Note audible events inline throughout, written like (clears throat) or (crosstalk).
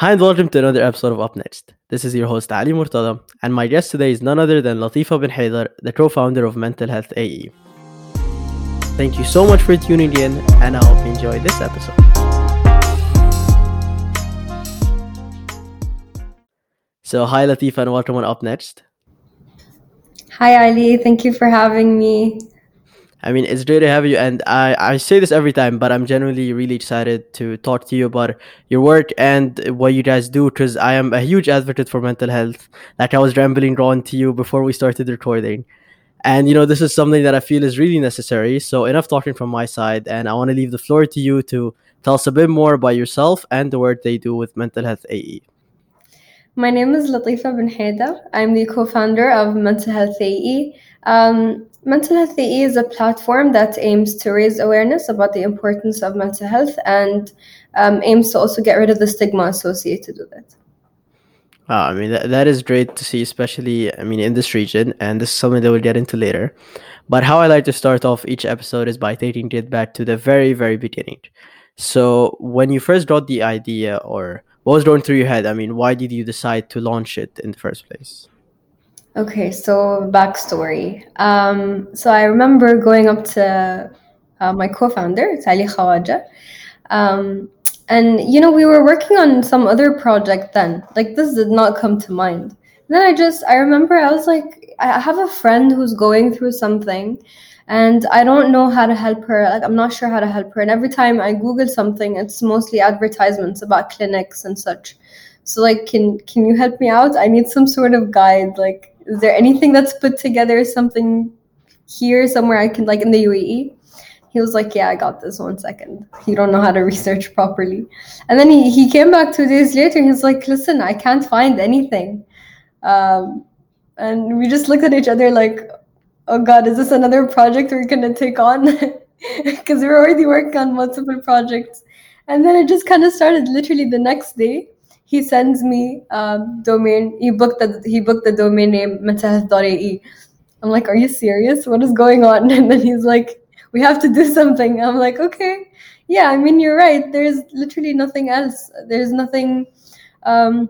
Hi and welcome to another episode of Up Next. This is your host Ali Murtada, and my guest today is none other than Latifa bin Haydar, the co-founder of Mental Health AE. Thank you so much for tuning in, and I hope you enjoy this episode. So, hi Latifa, and welcome on Up Next. Hi Ali, thank you for having me. I mean, it's great to have you. And I, I say this every time, but I'm genuinely really excited to talk to you about your work and what you guys do because I am a huge advocate for mental health. Like I was rambling on to you before we started recording. And, you know, this is something that I feel is really necessary. So, enough talking from my side. And I want to leave the floor to you to tell us a bit more about yourself and the work they do with Mental Health AE. My name is Latifa bin Haida. I'm the co founder of Mental Health AE. Um, Mental Health AE is a platform that aims to raise awareness about the importance of mental health and um, aims to also get rid of the stigma associated with it. Wow, I mean, that, that is great to see, especially, I mean, in this region, and this is something that we'll get into later. But how I like to start off each episode is by taking it back to the very, very beginning. So, when you first got the idea, or what was going through your head? I mean, why did you decide to launch it in the first place? Okay, so backstory. Um, so I remember going up to uh, my co-founder, Tali Khawaja, um, and you know we were working on some other project then. Like this did not come to mind. then I just I remember I was like I have a friend who's going through something, and I don't know how to help her. Like I'm not sure how to help her. And every time I Google something, it's mostly advertisements about clinics and such. So like, can can you help me out? I need some sort of guide. Like, is there anything that's put together? Something here somewhere I can like in the UAE? He was like, Yeah, I got this one second. You don't know how to (laughs) research properly. And then he, he came back two days later. He's like, Listen, I can't find anything. Um, and we just looked at each other like, oh god is this another project we're going to take on (laughs) because we're already working on multiple projects and then it just kind of started literally the next day he sends me um, domain he booked the he booked the domain name mentalhealth.ae i'm like are you serious what is going on (laughs) and then he's like we have to do something i'm like okay yeah i mean you're right there's literally nothing else there's nothing um,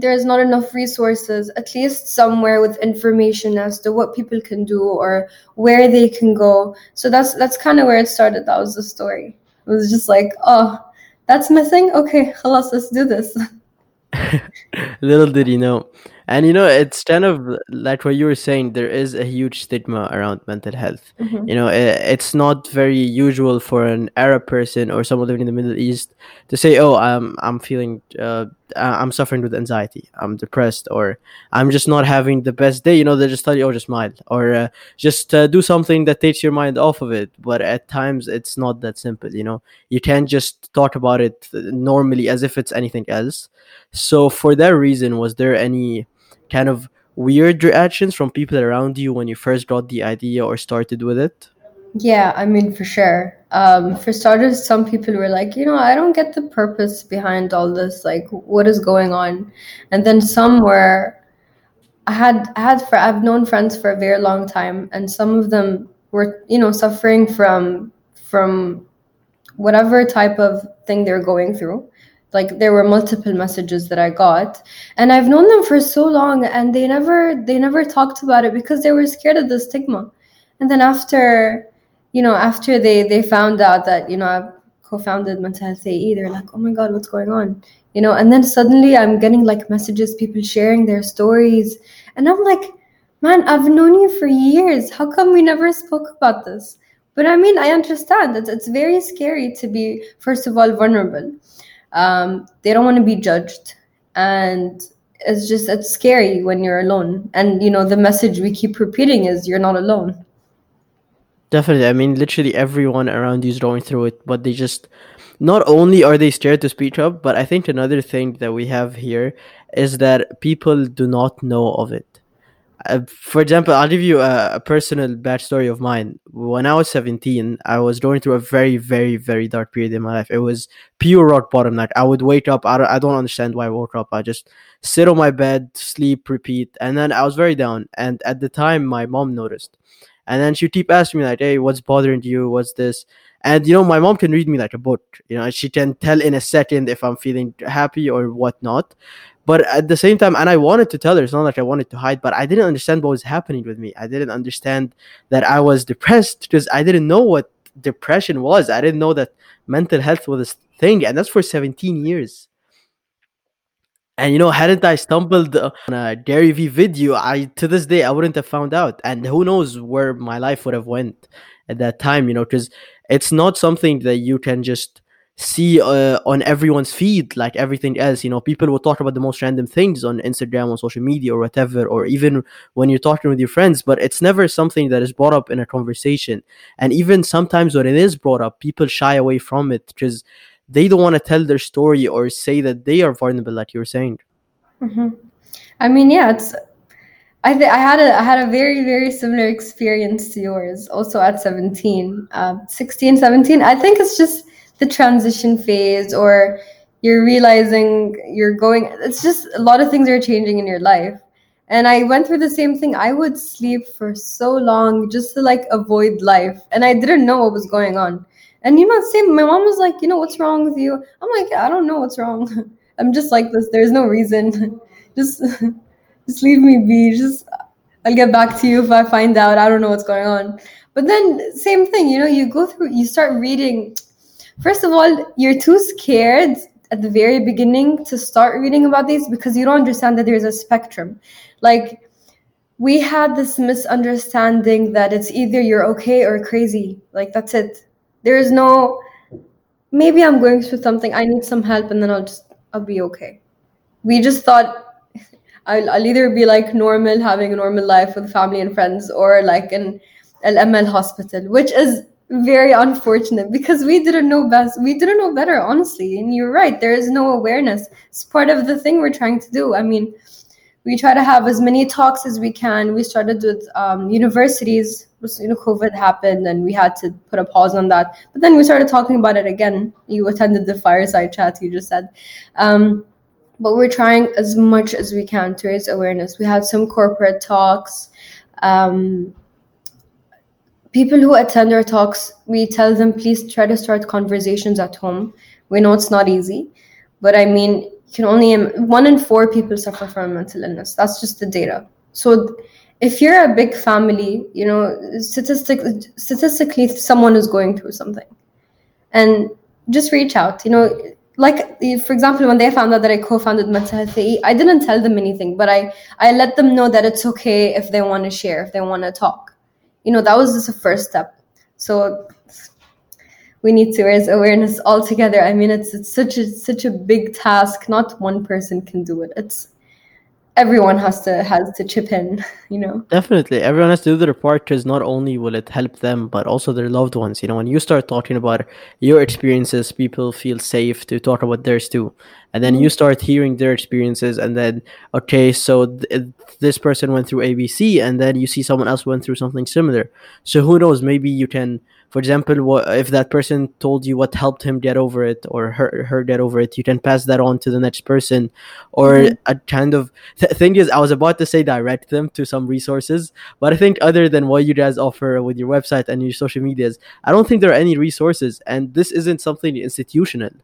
there's not enough resources, at least somewhere with information as to what people can do or where they can go. So that's that's kind of where it started. That was the story. It was just like, oh, that's missing. Okay, (laughs) halas, let's do this. (laughs) (laughs) Little did you know. And you know, it's kind of like what you were saying. There is a huge stigma around mental health. Mm-hmm. You know, it's not very usual for an Arab person or someone living in the Middle East to say, "Oh, I'm I'm feeling, uh, I'm suffering with anxiety. I'm depressed, or I'm just not having the best day." You know, they just tell you, "Oh, just smile," or uh, just uh, do something that takes your mind off of it. But at times, it's not that simple. You know, you can't just talk about it normally as if it's anything else. So, for that reason, was there any kind of weird reactions from people around you when you first got the idea or started with it? Yeah, I mean, for sure. Um, for starters, some people were like, you know, I don't get the purpose behind all this. Like, what is going on? And then some were, I had, I had, for, I've known friends for a very long time, and some of them were, you know, suffering from, from whatever type of thing they're going through like there were multiple messages that i got and i've known them for so long and they never they never talked about it because they were scared of the stigma and then after you know after they they found out that you know i've co-founded mental health ae they're like oh my god what's going on? You know and then suddenly i'm getting like messages people sharing their stories and i'm like man i've known you for years. How come we never spoke about this? But i mean i understand that it's very scary to be first of all vulnerable. Um, they don't want to be judged and it's just it's scary when you're alone. And you know the message we keep repeating is you're not alone definitely i mean literally everyone around you is going through it but they just not only are they scared to speak up but i think another thing that we have here is that people do not know of it uh, for example, I'll give you a, a, personal bad story of mine. When I was 17, I was going through a very, very, very dark period in my life. It was pure rock bottom. Like I would wake up, I don't, I don't understand why I woke up. I just sit on my bed, sleep, repeat, and then I was very down. And at the time, my mom noticed, and then she'd keep asking me like, "Hey, what's bothering you? What's this?" and you know my mom can read me like a book you know she can tell in a second if i'm feeling happy or whatnot but at the same time and i wanted to tell her it's not like i wanted to hide but i didn't understand what was happening with me i didn't understand that i was depressed because i didn't know what depression was i didn't know that mental health was a thing and that's for 17 years and you know, hadn't I stumbled on a Gary V video, I to this day I wouldn't have found out. And who knows where my life would have went at that time, you know, because it's not something that you can just see uh, on everyone's feed like everything else you know people will talk about the most random things on instagram on social media or whatever or even when you're talking with your friends but it's never something that is brought up in a conversation and even sometimes when it is brought up people shy away from it because they don't want to tell their story or say that they are vulnerable like you're saying. Mm-hmm. i mean yeah it's I, I had a I had a very very similar experience to yours also at 17 uh, 16 17 I think it's just the transition phase or you're realizing you're going it's just a lot of things are changing in your life. And I went through the same thing. I would sleep for so long just to like avoid life. And I didn't know what was going on and you know, same. My mom was like, you know, what's wrong with you? I'm like, I don't know what's wrong. (laughs) I'm just like this. There's no reason. (laughs) just, (laughs) just leave me be. Just, I'll get back to you if I find out. I don't know what's going on. But then, same thing. You know, you go through. You start reading. First of all, you're too scared at the very beginning to start reading about these because you don't understand that there's a spectrum. Like we had this misunderstanding that it's either you're okay or crazy. Like that's it there is no maybe i'm going through something i need some help and then i'll just i'll be okay we just thought (laughs) I'll, I'll either be like normal having a normal life with family and friends or like in al-amal hospital which is very unfortunate because we didn't know best we didn't know better honestly and you're right there is no awareness it's part of the thing we're trying to do i mean we try to have as many talks as we can. We started with um, universities. You know, COVID happened, and we had to put a pause on that. But then we started talking about it again. You attended the fireside chat. You just said, um, but we're trying as much as we can to raise awareness. We had some corporate talks. Um, people who attend our talks, we tell them please try to start conversations at home. We know it's not easy, but I mean, you can only one in four people suffer from mental illness. That's just the data. So if you're a big family, you know, statistic, statistically, someone is going through something, and just reach out. You know, like for example, when they found out that I co-founded Mental I didn't tell them anything, but I I let them know that it's okay if they want to share, if they want to talk. You know, that was just a first step. So we need to raise awareness all together. I mean, it's, it's such a such a big task. Not one person can do it. It's everyone has to has to chip in (laughs) you know? Definitely. Everyone has to do their part because not only will it help them but also their loved ones. You know when you start talking about your experiences people feel safe to talk about theirs too and then you start hearing their experiences and then okay so th- this person went through abc and then you see someone else went through something similar. So who knows? Maybe you can for example what, if that person told you what helped him get over it or her, her get over it you can pass that on to the next person. Or mm-hmm. a kind of th- thing is i was about to say direct them to some resources but i think other than what you guys offer with your website and your social medias i don't think there are any resources. And this isn't something institutional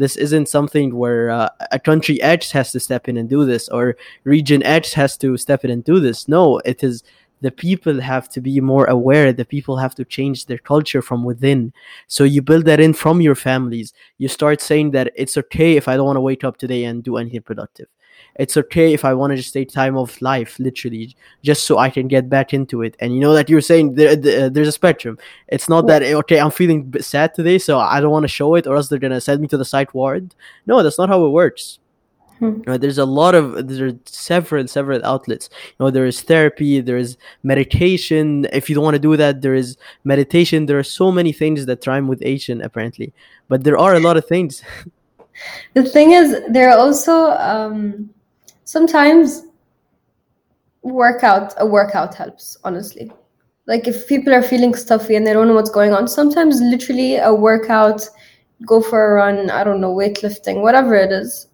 this isn't something where uh, a country X has to step in and do this or region X has to step in and do this. No, it is the people have to be more aware. The people have to change their culture from within. So you build that in from your families. You start saying that it's okay if i don't want to wake up today and do anything productive it's okay if i want to just take time of life literally just so i can get back into it and you know that you're saying there, there, there's a spectrum it's not that okay i'm feeling sad today so i don't want to show it or else they're gonna send me to the psych ward no that's not how it works Hmm. Right, there's a lot of there are several several outlets. You know, there is therapy, there is meditation. If you don't want to do that, there is meditation. There are so many things that rhyme with Asian apparently, but there are a lot of things. (laughs) the thing is, there are also um, sometimes workout a workout helps honestly. Like if people are feeling stuffy and they don't know what's going on sometimes literally a workout go for a run i don't know weightlifting whatever it is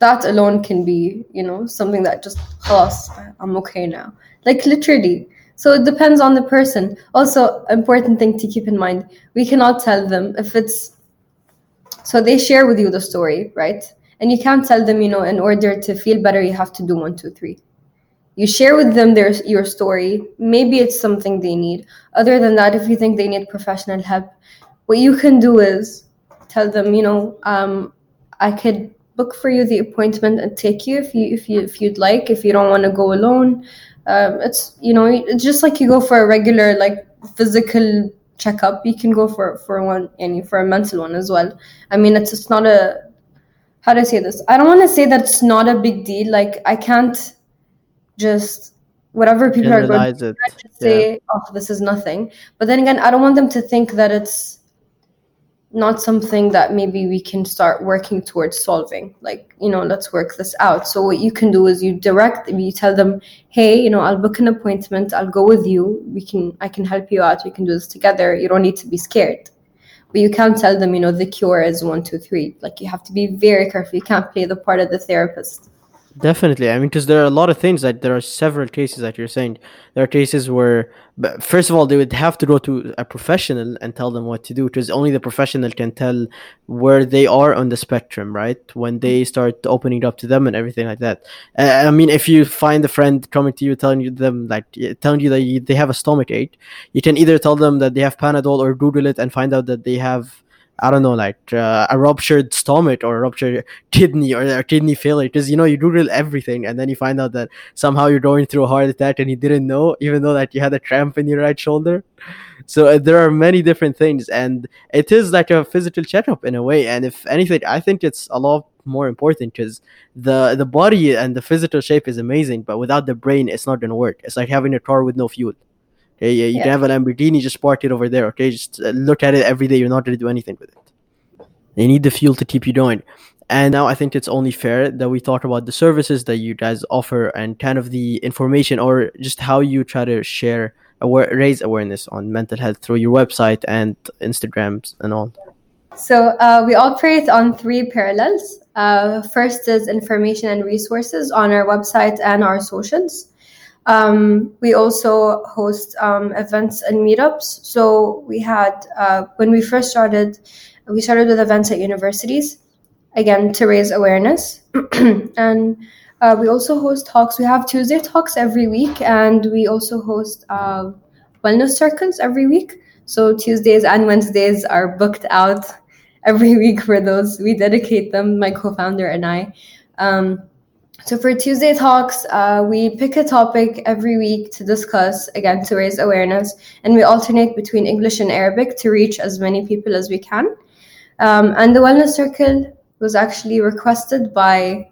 that alone can be you know something that just helps. i'm okay now. Like literally. So it depends on the person. Also important thing to keep in mind we cannot tell them if it's so they share with you the story right? And you can't tell them, you know, in order to feel better, you have to do one, two, three. You share with them their your story. Maybe it's something they need. Other than that, if you think they need professional help, what you can do is tell them, you know, um, I could book for you the appointment and take you if you if you if you'd like. If you don't want to go alone, um, it's you know it's just like you go for a regular like physical checkup. You can go for for one and for a mental one as well. I mean, it's it's not a how do I say this? I don't want to say that it's not a big deal. Like I can't just whatever people are going to say, yeah. oh, this is nothing. But then again, I don't want them to think that it's not something that maybe we can start working towards solving like you know let's work this out so what you can do is you direct you tell them hey you know i'll book an appointment i'll go with you we can i can help you out we can do this together you don't need to be scared but you can't tell them you know the cure is one two three. Like you have to be very careful. You can't play the part of the therapist Definitely. I mean, because there are a lot of things that there are several cases that you're saying. There are cases where, first of all, they would have to go to a professional and tell them what to do because only the professional can tell where they are on the spectrum, right? When they start opening it up to them and everything like that. I mean, if you find a friend coming to you telling you them like telling you that you, they have a stomach ache, you can either tell them that they have Panadol or Google it and find out that they have I don't know, like uh, a ruptured stomach or a ruptured kidney or a kidney failure. Because you know you Google everything, and then you find out that somehow you're going through a heart attack and you didn't know, even though that you had a cramp in your right shoulder. So uh, there are many different things, and it is like a physical checkup in a way. And if anything, I think it's a lot more important because the the body and the physical shape is amazing, but without the brain, it's not gonna work. It's like having a car with no fuel. Okay, yeah, you yeah. can have a Lamborghini, just park it over there. Okay, just uh, look at it every day. You're not going to do anything with it. You need the fuel to keep you going. And now I think it's only fair that we talk about the services that you guys offer and kind of the information or just how you try to share, aware, raise awareness on mental health through your website and Instagrams and all. So uh, we operate on three parallels. Uh, first is information and resources on our website and our socials. Um, we also host um, events and meetups. So we had, uh, when we first started, we started with events at universities, again, to raise awareness. (clears throat) and uh, we also host talks. We have Tuesday talks every week, and we also host uh, wellness circles every week. So Tuesdays and Wednesdays are booked out (laughs) every week for those. We dedicate them, my co founder and I. Um, so for Tuesday Talks, uh, we pick a topic every week to discuss, again, to raise awareness, and we alternate between English and Arabic to reach as many people as we can. Um, and the Wellness Circle was actually requested by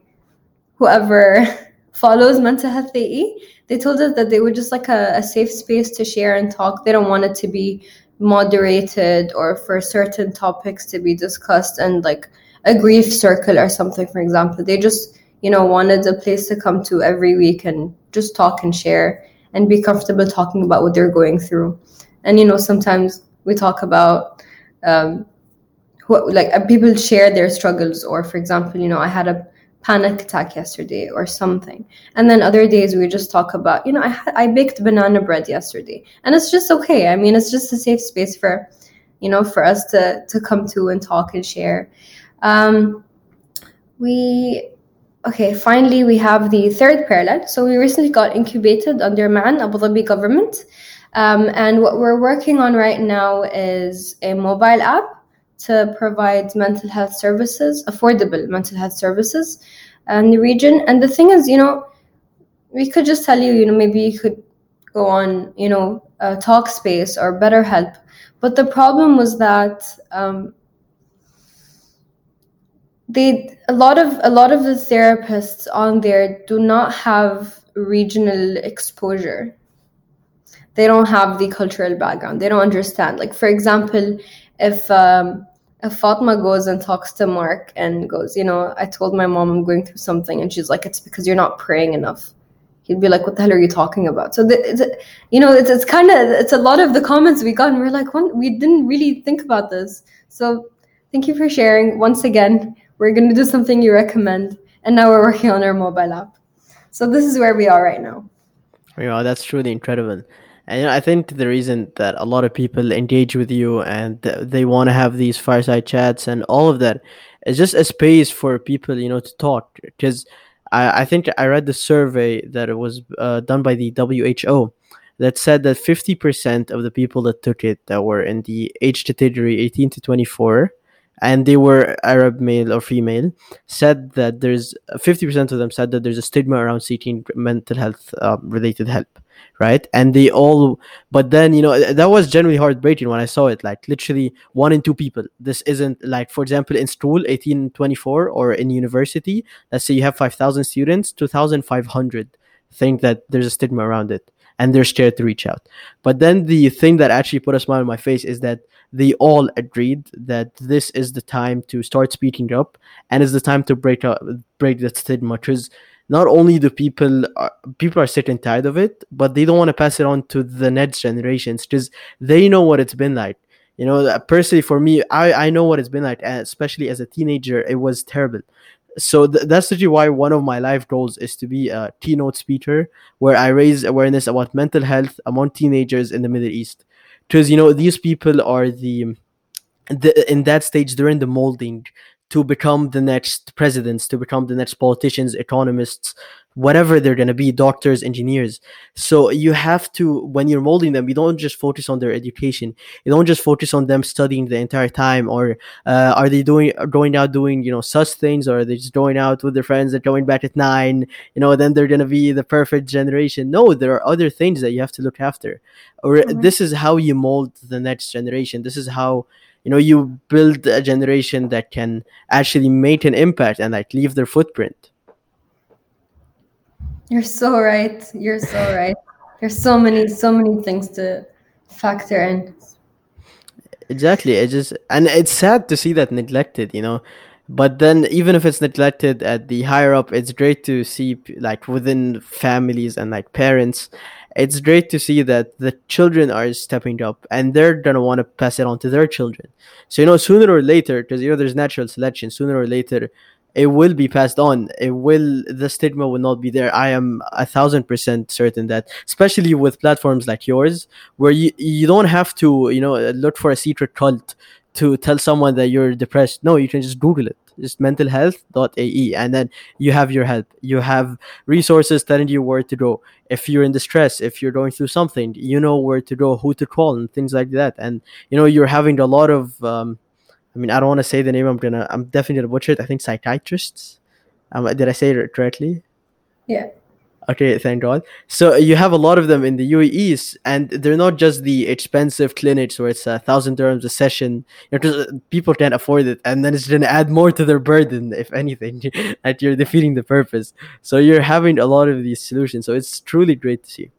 whoever (laughs) follows Mental Health AE. They told us that they would just like a, a safe space to share and talk. They don't want it to be moderated or for certain topics to be discussed and like a grief circle or something, for example. They just you know, wanted a place to come to every week and just talk and share and be comfortable talking about what they're going through. And, you know, sometimes we talk about, um, what, like uh, people share their struggles, or for example, you know, I had a panic attack yesterday or something. And then other days we just talk about, you know, I, I baked banana bread yesterday. And it's just okay. I mean, it's just a safe space for, you know, for us to, to come to and talk and share. Um, we Okay, finally, we have the third parallel. So we recently got incubated under Ma'an, Abu Dhabi government. Um, and what we're working on right now is a mobile app to provide mental health services, affordable mental health services in the region. And the thing is, you know, we could just tell you, you know, maybe you could go on, you know, Talkspace or BetterHelp. But the problem was that um, they a lot of a lot of the therapists on there do not have regional exposure they don't have the cultural background they don't understand like for example if um, if Fatma goes and talks to Mark and goes, you know, I told my mom I'm going through something, and she's like, it's because you're not praying enough. He'd be like, what the hell are you talking about? So, the, you know, it's, it's kind of, it's a lot of the comments we got, and we're like, we didn't really think about this. So, thank you for sharing once again we're going to do something you recommend and now we're working on our mobile app. So this is where we are right now. Yeah that's truly incredible. And I think the reason that a lot of people engage with you and they want to have these fireside chats and all of that is just a space for people, you know, to talk. Because I, I think I read the survey that it was uh, done by the WHO that said that 50% of the people that took it that were in the age category 18 to 24 and they were Arab male or female, said that there's 50% of them said that there's a stigma around seeking mental health uh, related help right? And they all but then you know that was generally heartbreaking when i saw it like literally one in two people. This isn't like for example in school 1824 or in university let's say you have 5000 students 2500 think that there's a stigma around it and they're scared to reach out but then the thing that actually put a smile on my face is that they all agreed that this is the time to start speaking up and it's the time to break up break that stigma because not only do people are, people are sick and tired of it, but they don't want to pass it on to the next generations because they know what it's been like. You know, uh, personally for me, I I know what it's been like, especially as a teenager. It was terrible. So th- that's actually why one of my life goals is to be a keynote speaker where I raise awareness about mental health among teenagers in the Middle East. Because you know these people are the, the in that stage they're in the molding to become the next presidents, to become the next politicians, economists, whatever they're going to be, doctors, engineers. So you have to, when you're molding them, you don't just focus on their education. You don't just focus on them studying the entire time, or uh, are they doing going out doing you know such things, or are they just going out with their friends and going back at nine? You know, then they're going to be the perfect generation. No, there are other things that you have to look after. Or mm-hmm. this is how you mold the next generation. This is how you know you build a generation that can actually make an impact and like leave their footprint. You're so right. You're so (laughs) right. There's so many so many things to factor in. Exactly. It just and it's sad to see that neglected you know? But then even if it's neglected at the higher up it's great to see like within families and like parents it's great to see that the children are stepping up and they're gonna want to pass it on to their children. So you know, sooner or later, because you know there's natural selection, sooner or later, it will be passed on. It will the stigma will not be there. I am a thousand percent certain that, especially with platforms like yours, where you you don't have to you know look for a secret cult to tell someone that you're depressed. No, you can just Google it just mentalhealth.ae and then you have your help. You have resources telling you where to go. If you're in distress if you're going through something you know where to go who to call and things like that. And you know you're having a lot of um, i mean i don't want to say the name i'm gonna i'm definitely gonna butcher it. I think psychiatrists um, did i say it correctly? Yeah Okay, thank God. So you have a lot of them in the UAEs, and they're not just the expensive clinics where it's a thousand dirhams a session. You know, uh, people can't afford it, and then it's going to add more to their burden, (laughs) if anything, (laughs) that you're defeating the purpose. So you're having a lot of these solutions. So it's truly great to see.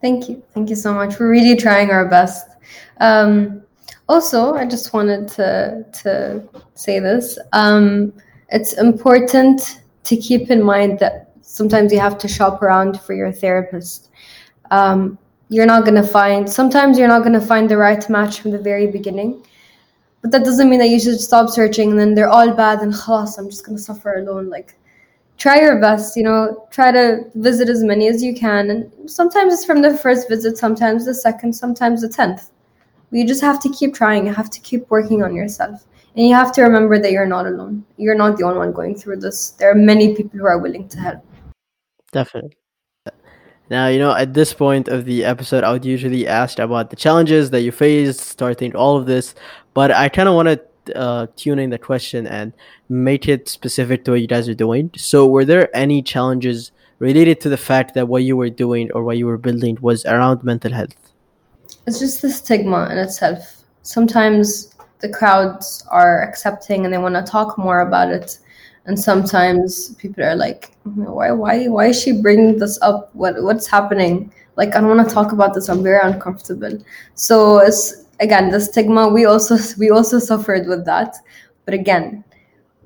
Thank you, thank you so much. We're really trying our best. Um, also, I just wanted to to say this. Um, it's important to keep in mind that sometimes you have to shop around for your therapist. Um, you're not going to find, sometimes you're not going to find the right match from the very beginning. But that doesn't mean that you should stop searching and then they're all bad and khalas, I'm just going to suffer alone. Like, try your best, you know, try to visit as many as you can. And sometimes it's from the first visit, sometimes the second, sometimes the tenth. You just have to keep trying. You have to keep working on yourself. And you have to remember that you're not alone. You're not the only one going through this. There are many people who are willing to help. Definitely. Now, you know, at this point of the episode, I would usually ask about the challenges that you faced starting all of this, but I kind of want to uh, tune in the question and make it specific to what you guys are doing. So, were there any challenges related to the fact that what you were doing or what you were building was around mental health? It's just the stigma in itself. Sometimes the crowds are accepting and they want to talk more about it and sometimes people are like why why why is she bringing this up? What what's happening? Like i don't want to talk about this i'm very uncomfortable. So it's again the stigma we also we also suffered with that. But again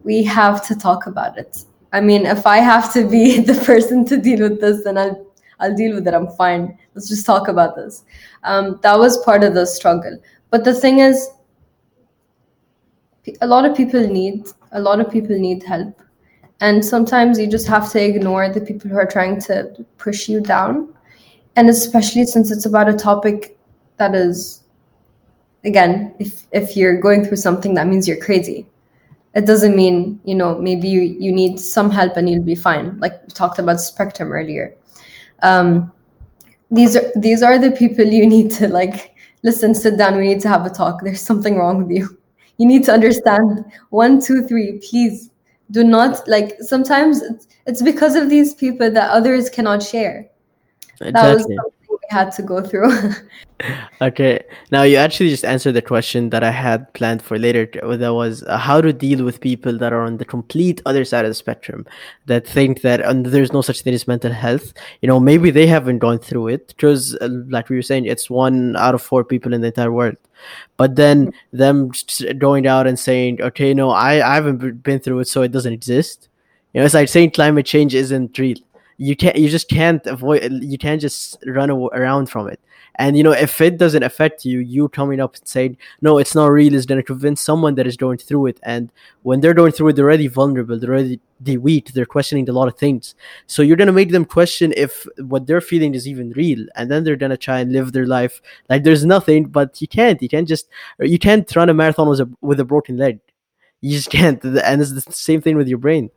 we have to talk about it. I mean if i have to be (laughs) the person to deal with this then i'll i'll deal with it i'm fine. Let's just talk about this. Um, that was part of the struggle. But the thing is a lot of people need a lot of people need help. And sometimes you just have to ignore the people who are trying to push you down. And especially since it's about a topic that is again if if you're going through something that means you're crazy. It doesn't mean you know maybe you, you need some help and you'll be fine like we talked about spectrum earlier. Um, these are these are the people you need to like listen sit down we need to have a talk. There's something wrong with you you need to understand. One two three please. Do not like sometimes it's, it's because of these people that others cannot share. Exactly. that was had to go through. (laughs) Okay now you actually just answered the question that i had planned for later that was uh, how to deal with people that are on the complete other side of the spectrum that think that uh, there's no such thing as mental health. You know maybe they haven't gone through it because uh, like we were saying it's one out of four people in the entire world. But then them going out and saying okay no i, I haven't been through it so it doesn't exist. You know it's like saying climate change isn't real you can't you just can't avoid you can't just run around from it and you know, if it doesn't affect you, you coming up and saying, "No, it's not real," is going to convince someone that is going through it. And when they're going through it, they're already vulnerable. They're already they weak. They're questioning a lot of things. So you're gonna make them question if what they're feeling is even real, and then they're gonna try and live their life like there's nothing. But you can't. You can't just you can't run a marathon with a with a broken leg. You just can't. And it's the same thing with your brain.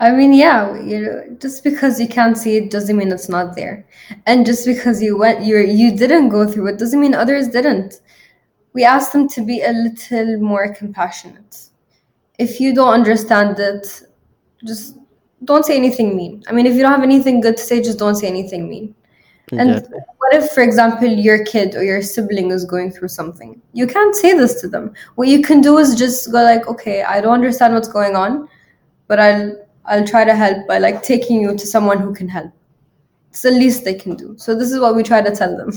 I mean, yeah, you know, just because you can't see it doesn't mean it's not there, and just because you went, you you didn't go through it doesn't mean others didn't. We ask them to be a little more compassionate. If you don't understand it, just don't say anything mean. I mean, if you don't have anything good to say, just don't say anything mean. And what if, for example, your kid or your sibling is going through something? You can't say this to them. What you can do is just go like, okay, I don't understand what's going on, but I'll I'll try to help by like taking you to someone who can help. It's the least they can do. So this is what we try to tell them.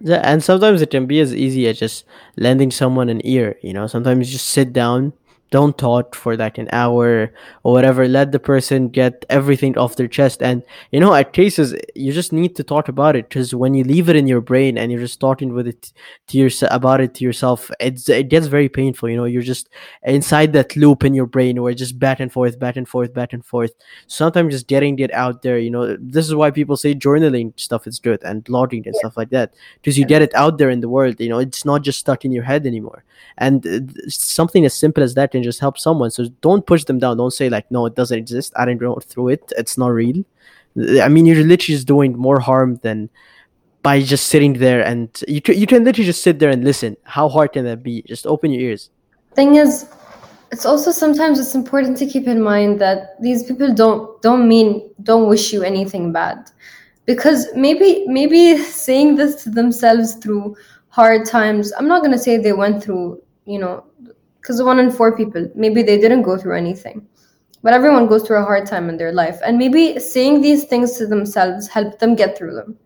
Yeah, and sometimes it can be as easy as just lending someone an ear. You know, sometimes you just sit down, don't talk for like an hour or whatever. Let the person get everything off their chest. And you know at cases you just need to talk about it. Because when you leave it in your brain and you're just talking with it to yourself about it to yourself it's it gets very painful. You know you're just inside that loop in your brain where just back and forth back and forth back and forth. Sometimes just getting it out there you know this is why people say journaling stuff is good and blogging and yeah. stuff like that. Because you get it out there in the world you know it's not just stuck in your head anymore. And uh, something as simple as that just help someone. So don't push them down. Don't say like no it doesn't exist. I didn't go through it. It's not real. I mean you're literally just doing more harm than by just sitting there and you can, you can literally just sit there and listen. How hard can that be? Just open your ears. Thing is it's also sometimes it's important to keep in mind that these people don't don't mean don't wish you anything bad. Because maybe maybe saying this to themselves through hard times i'm not going to say they went through you know because one in four people maybe they didn't go through anything. But everyone goes through a hard time in their life. And maybe saying these things to themselves help them get through them.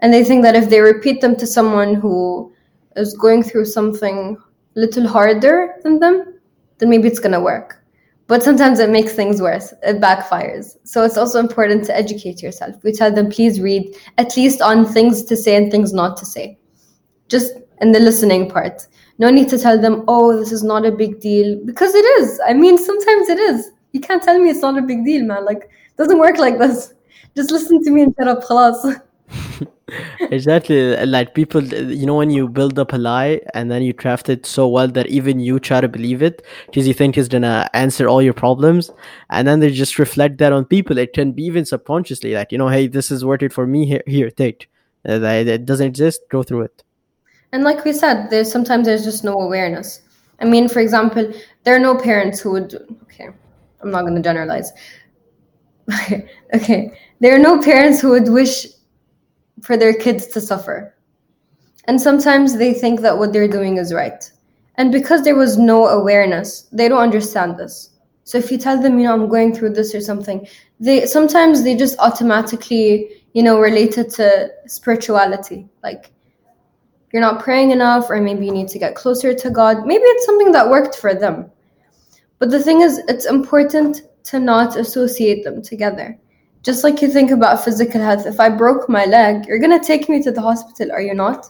And they think that if they repeat them to someone who is going through something a little harder than them then maybe it's going to work. But sometimes it makes things worse. It backfires. So it's also important to educate yourself. We tell them please read at least on things to say and things not to say. Just in the listening part no need to tell them, oh, this is not a big deal because it is. I mean, sometimes it is. You can't tell me it's not a big deal, man. Like, it doesn't work like this. Just listen to me and shut up, khalas. (laughs) exactly like people you know when you build up a lie and then you craft it so well that even you try to believe it because you think it's gonna answer all your problems and then they just reflect that on people it can be even subconsciously like you know hey this is worth it for me here here take uh, it doesn't exist go through it and like we said, there's sometimes there's just no awareness. I mean, for example, there are no parents who would okay, I'm not gonna generalize. (laughs) okay. There are no parents who would wish for their kids to suffer. And sometimes they think that what they're doing is right. And because there was no awareness, they don't understand this. So if you tell them, you know, I'm going through this or something, they sometimes they just automatically, you know, relate it to spirituality. Like you're not praying enough, or maybe you need to get closer to God. Maybe it's something that worked for them. But the thing is, it's important to not associate them together. Just like you think about physical health, if I broke my leg, you're gonna take me to the hospital, are you not?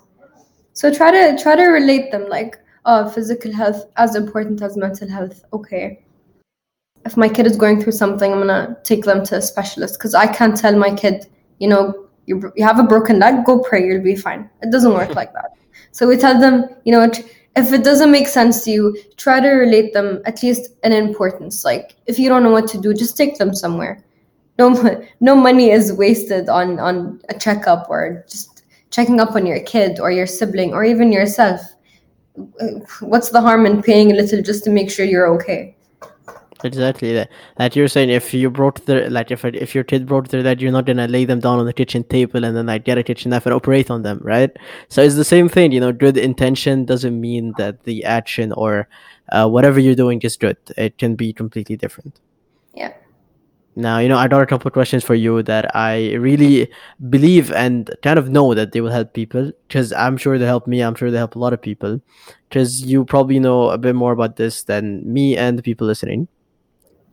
So try to try to relate them like, oh, physical health as important as mental health. Okay. If my kid is going through something, I'm gonna take them to a specialist because I can't tell my kid, you know, you, you have a broken leg go pray you'll be fine. It doesn't work like that. So we tell them you know if it doesn't make sense to you try to relate them at least an importance. Like if you don't know what to do just take them somewhere. No no money is wasted on on a checkup or just checking up on your kid or your sibling or even yourself. What's the harm in paying a little just to make sure you're okay exactly that that you're saying if you brought the like if if your kid brought their that you're not gonna lay them down on the kitchen table and then like get a kitchen knife and operate on them right so it's the same thing you know good intention doesn't mean that the action or uh, whatever you're doing is good it can be completely different yeah now, you know, I got a couple of questions for you that I really believe and kind of know that they will help people because I'm sure they help me. I'm sure they help a lot of people because you probably know a bit more about this than me and the people listening.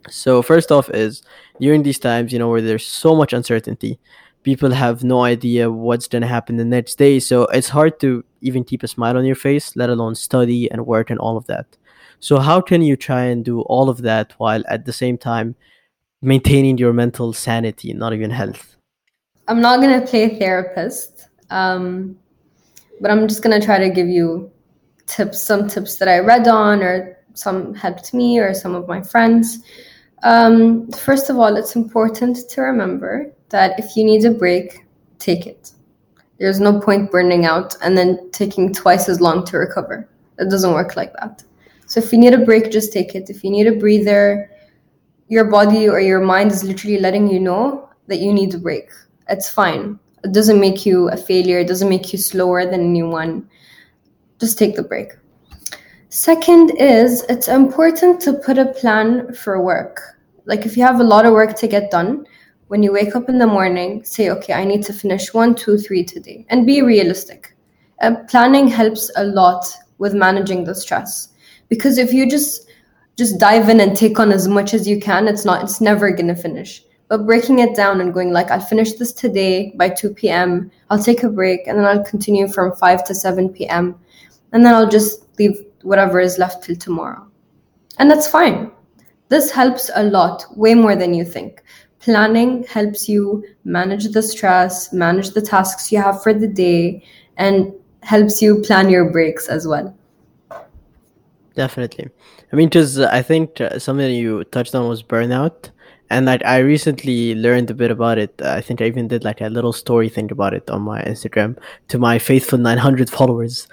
So, first off, is during these times, you know, where there's so much uncertainty, people have no idea what's going to happen the next day. So, it's hard to even keep a smile on your face, let alone study and work and all of that. So, how can you try and do all of that while at the same time maintaining your mental sanity, not even health? I'm not going to play therapist, um, but I'm just going to try to give you tips, some tips that I read on, or some helped me, or some of my friends. Um, first of all, it's important to remember that if you need a break, take it. There's no point burning out and then taking twice as long to recover. It doesn't work like that. So if you need a break, just take it. If you need a breather, your body or your mind is literally letting you know that you need a break. It's fine. It doesn't make you a failure, it doesn't make you slower than anyone. Just take the break. Second is it's important to put a plan for work. Like if you have a lot of work to get done, when you wake up in the morning, say, okay, I need to finish one, two, three today, and be realistic. Uh, planning helps a lot with managing the stress because if you just just dive in and take on as much as you can it's not it's never to finish but breaking it down and going like i'll finish this today by 2 p.m i'll take a break and then i'll continue from 5 to 7 p.m and then i'll just leave whatever is left till tomorrow. And that's fine. This helps a lot way more than you think. Planning helps you manage the stress manage the tasks you have for the day and helps you plan your breaks as well. Definitely. I mean, because I think uh, something you touched on was burnout, and like I recently learned a bit about it. I think I even did like a little story thing about it on my Instagram to my faithful 900 (laughs) followers.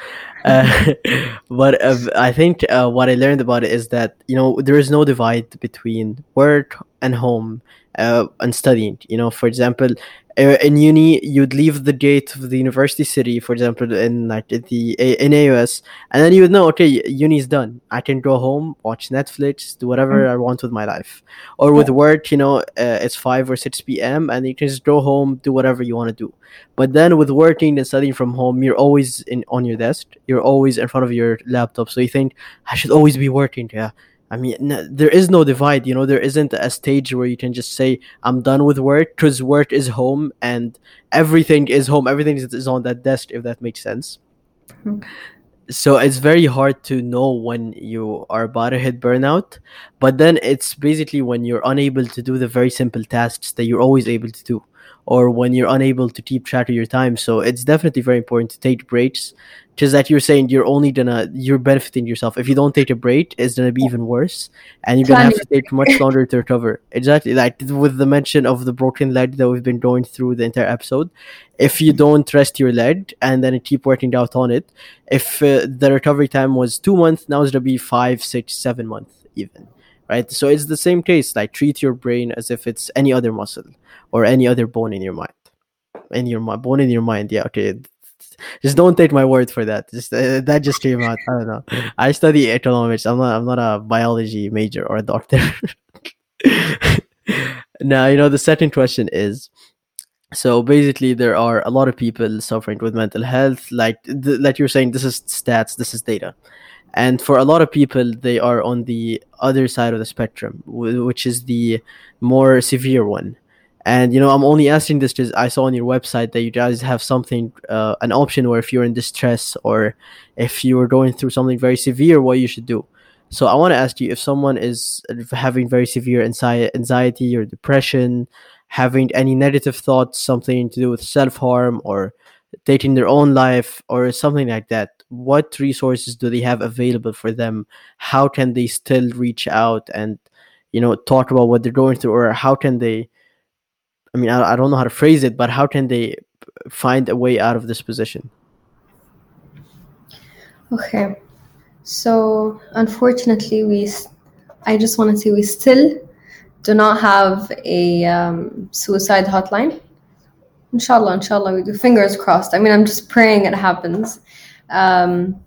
Uh, (laughs) but uh, I think uh, what I learned about it is that you know there is no divide between work and home uh, and studying. You know, for example, uh, in uni you'd leave the gate of the university city for example in like the in AUS and then you would know okay uni's done I can go home watch Netflix do whatever mm-hmm. I want with my life or with yeah. work you know uh, it's 5 or 6 p.m. and you can just go home do whatever you want to do but then with working and studying from home you're always in on your desk you're always in front of your laptop so you think I should always be working yeah I mean, no, there is no divide. You know, there isn't a stage where you can just say, "I'm done with work," because work is home and everything is home. Everything is on that desk. If that makes sense. Mm-hmm. So it's very hard to know when you are about to hit burnout, but then it's basically when you're unable to do the very simple tasks that you're always able to do or when you're unable to keep track of your time. So it's definitely very important to take breaks. Because that you're saying you're only gonna you're benefiting yourself. If you don't take a break, it's gonna be even worse, and you're gonna have to take much longer to recover. Exactly, like with the mention of the broken leg that we've been going through the entire episode. If you don't rest your leg and then keep working out on it, if uh, the recovery time was two months, now it's gonna be five, six, seven months even right? So it's the same case. Like treat your brain as if it's any other muscle or any other bone in your mind. In your bone in your mind. Yeah, okay. Just don't take my word for that. Just uh, that just came out. I don't know. I study economics. I'm not. I'm not a biology major or a doctor. (laughs) now you know the second question is so basically there are a lot of people suffering with mental health like th- like you're saying this is stats this is data and for a lot of people they are on the other side of the spectrum which is the more severe one. And you know i'm only asking this because i saw on your website that you guys have something uh, an option where if you're in distress or if you are going through something very severe what you should do. So i want to ask you if someone is having very severe anxiety or depression having any negative thoughts, something to do with self harm or taking their own life or something like that, what resources do they have available for them? How can they still reach out and, you know, talk about what they're going through, or how can they? I mean, I, I don't know how to phrase it, but how can they find a way out of this position? Okay, so unfortunately, we, I just want to say we still do not have a um, suicide hotline inshallah inshallah we do fingers crossed i mean i'm just praying it happens um,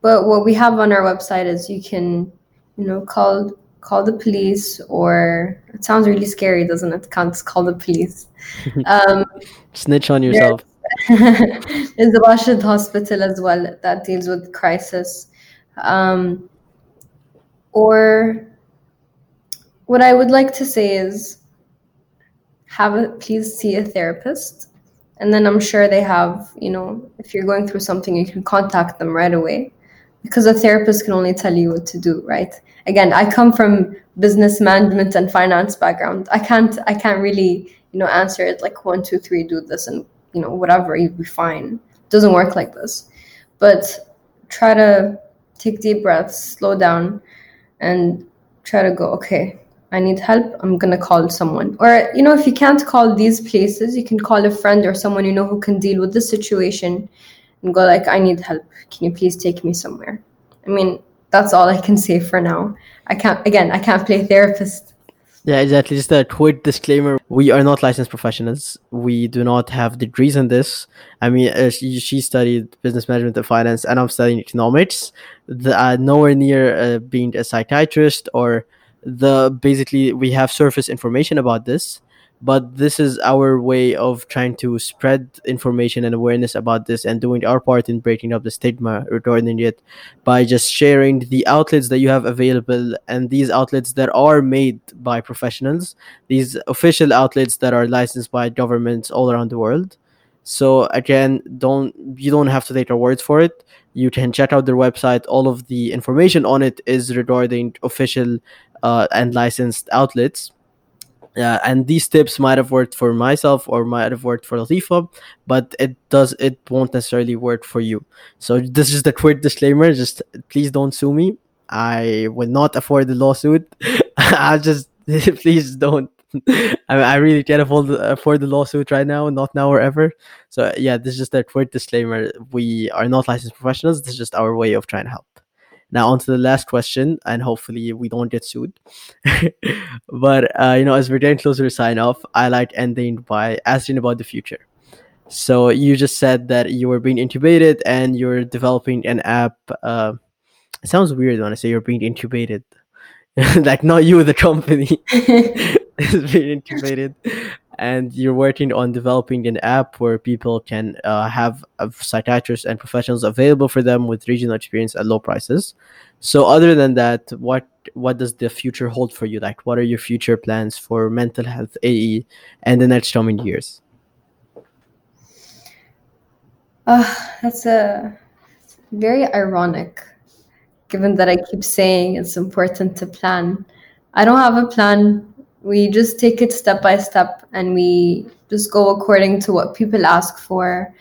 but what we have on our website is you can you know call call the police or it sounds really scary doesn't it? Can't call the police. (laughs) Um, snitch on yourself. (laughs) there's the Rashid hospital as well that deals with crisis. Um, or what i would like to say is have a please see a therapist and then i'm sure they have you know if you're going through something you can contact them right away. Because a therapist can only tell you what to do right? Again i come from business management and finance background. I can't i can't really you know answer it like one two three do this and you know whatever you'll be fine. It doesn't work like this. But try to take deep breaths slow down and try to go okay I need help, I'm gonna call someone. Or, you know, if you can't call these places, you can call a friend or someone you know who can deal with the situation and go like, I need help. Can you please take me somewhere? I mean, that's all I can say for now. I can't again, I can't play therapist. Yeah, exactly. Just a quick disclaimer: we are not licensed professionals. We do not have degrees in this. I mean, uh, she, she, studied business management and finance, and I'm studying economics. The, uh, nowhere near uh, being a psychiatrist or the basically we have surface information about this but this is our way of trying to spread information and awareness about this and doing our part in breaking up the stigma regarding it by just sharing the outlets that you have available and these outlets that are made by professionals these official outlets that are licensed by governments all around the world. So again don't you don't have to take our words for it. You can check out their website. All of the information on it is regarding official uh, and licensed outlets. Uh, and these tips might have worked for myself or might have worked for Latifa, but it does it won't necessarily work for you. So this is the quick disclaimer. Just please don't sue me. I will not afford the lawsuit. (laughs) I just (laughs) please don't. (laughs) I, I really can't afford afford the lawsuit right now, not now or ever. So yeah, this is just a quick disclaimer. We are not licensed professionals. This is just our way of trying to help. Now, on to the last question, and hopefully we don't get sued. (laughs) but, uh, you know, as we're getting closer to sign off, I like ending by asking about the future. So, you just said that you were being incubated and you're developing an app. Uh, it sounds weird when I say you're being incubated. (laughs) like, not you, the company (laughs) is being incubated and you're working on developing an app where people can uh, have uh, psychiatrists and professionals available for them with regional experience at low prices. So, other than that, what what does the future hold for you? Like, what are your future plans for mental health AE and the next coming years? Uh, that's a very ironic, given that I keep saying it's important to plan. I don't have a plan we just take it step by step and we just go according to what people ask for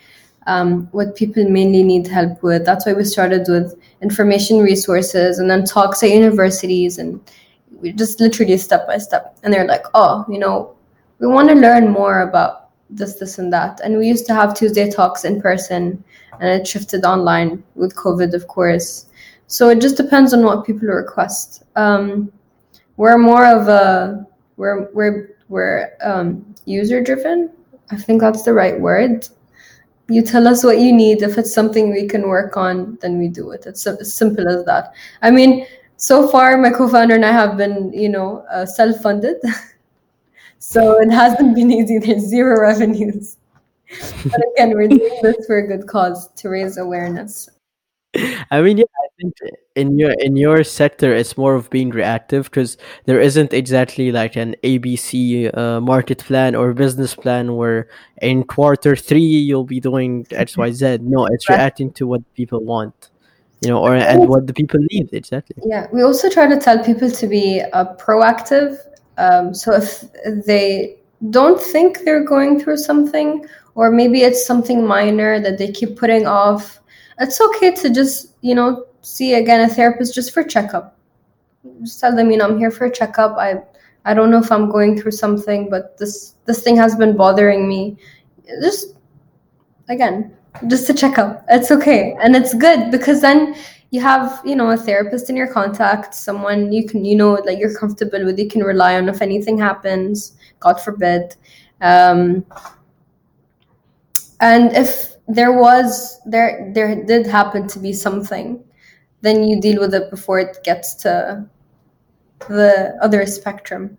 um, what people mainly need help with. That's why we started with information resources and then talks at universities and we just literally step by step. And they're like oh you know we want to learn more about this this and that. And we used to have tuesday talks in person and it shifted online with covid of course. So it just depends on what people request. Um, we're more of a we're we're we're um, user driven. I think that's the right word. You tell us what you need. If it's something we can work on, then we do it. It's as simple as that. I mean, so far my co-founder and I have been, you know, uh, self-funded, (laughs) so it hasn't been easy. There's zero (laughs) revenues, but again, we're doing this for a good cause to raise awareness. (laughs) I mean, yeah, I think in your in your sector, it's more of being reactive because there isn't exactly like an ABC uh, market plan or business plan where in quarter three you'll be doing X Y Z. (laughs) No, it's reacting to what people want, you know, or and what the people need exactly. Yeah, we also try to tell people to be uh, proactive. Um, so if they don't think they're going through something, or maybe it's something minor that they keep putting off, it's okay to just, you know, see again a therapist just for checkup. Just tell them, you know, I'm here for a checkup. I I don't know if I'm going through something, but this this thing has been bothering me. Just again, just a checkup. It's okay. And it's good because then you have, you know, a therapist in your contact, someone you can, you know, that you're comfortable with, you can rely on if anything happens, God forbid. Um, and if there was there there did happen to be something, then you deal with it before it gets to the other spectrum.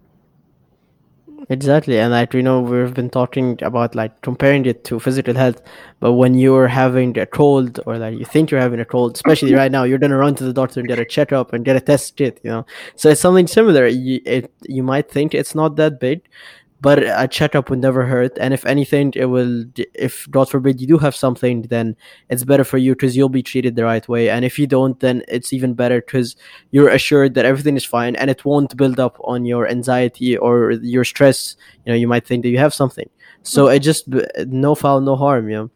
Exactly, and like you know, we've been talking about like comparing it to physical health, but when you're having a cold or like you think you're having a cold, especially right now, you're gonna run to the doctor and get a checkup and get a test kit, you know. So it's something similar. You it you might think it's not that big, but a checkup would never hurt. And if anything it will if god forbid you do have something then it's better for you because you'll be treated the right way. And if you don't then it's even better because you're assured that everything is fine and it won't build up on your anxiety or your stress. You know you might think that you have something. So it just no foul no harm you know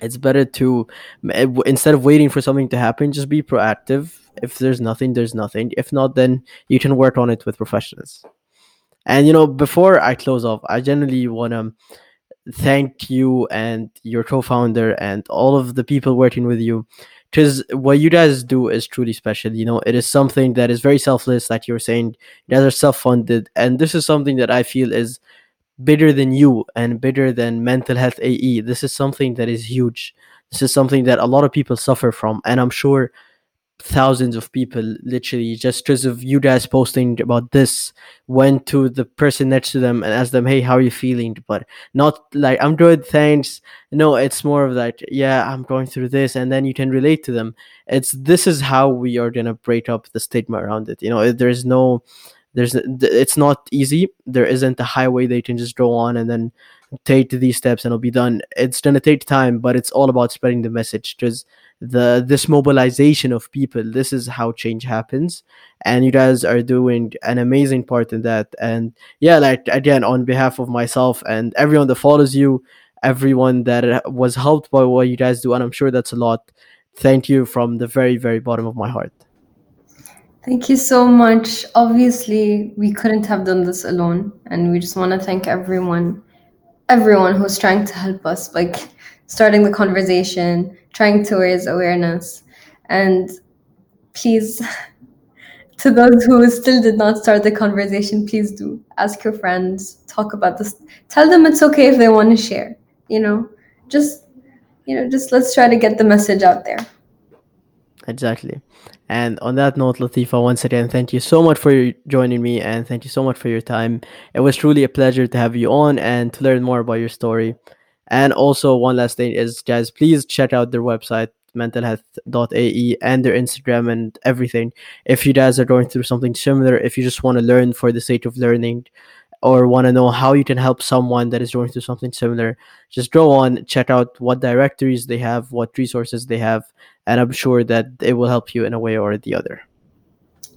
it's better to eh, instead of waiting for something to happen just be proactive. If there's nothing there's nothing. If not then you can work on it with professionals and you know, before I close off, I generally want to thank you and your co-founder and all of the people working with you because what you guys do is truly special you know? It is something that is very selfless like you were saying you guys are self-funded. And this is something that i feel is bigger than you and bigger than mental health ae this is something that is huge. This is something that a lot of people suffer from and i'm sure thousands of people literally just because of you guys posting about this went to the person next to them and asked them hey how are you feeling? But not like i'm good thanks. No it's more of like yeah i'm going through this and then you can relate to them. It's this is how we are gonna break up the stigma around it you know? There's no there's it's not easy. There isn't a highway they can just go on and then take these steps and it'll be done. It's gonna take time but it's all about spreading the message because the this mobilization of people this is how change happens. And you guys are doing an amazing part in that. And yeah like again on behalf of myself and everyone that follows you everyone that uh, was helped by what you guys do and i'm sure that's a lot thank you from the very very bottom of my heart. Thank you so much. Obviously we couldn't have done this alone and we just want to thank everyone everyone who's trying to help us like starting the conversation, trying to raise awareness. And please, (laughs) to those who still did not start the conversation, please do ask your friends, talk about this. Tell them it's okay if they want to share, you know, just, you know, just let's try to get the message out there. Exactly. And on that note, Latifa, once again, thank you so much for joining me and thank you so much for your time. It was truly a pleasure to have you on and to learn more about your story. And also, one last thing is, guys, please check out their website, mentalhealth.ae, and their Instagram and everything. If you guys are going through something similar, if you just want to learn for the sake of learning, or want to know how you can help someone that is going through something similar, just go on, check out what directories they have, what resources they have, and I'm sure that it will help you in a way or the other.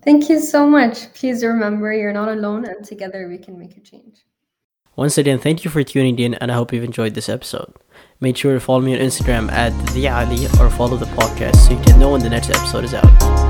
Thank you so much. Please remember you're not alone, and together we can make a change. Once again, thank you for tuning in, and I hope you've enjoyed this episode. Make sure to follow me on Instagram at the Ali or follow the podcast so you can know when the next episode is out.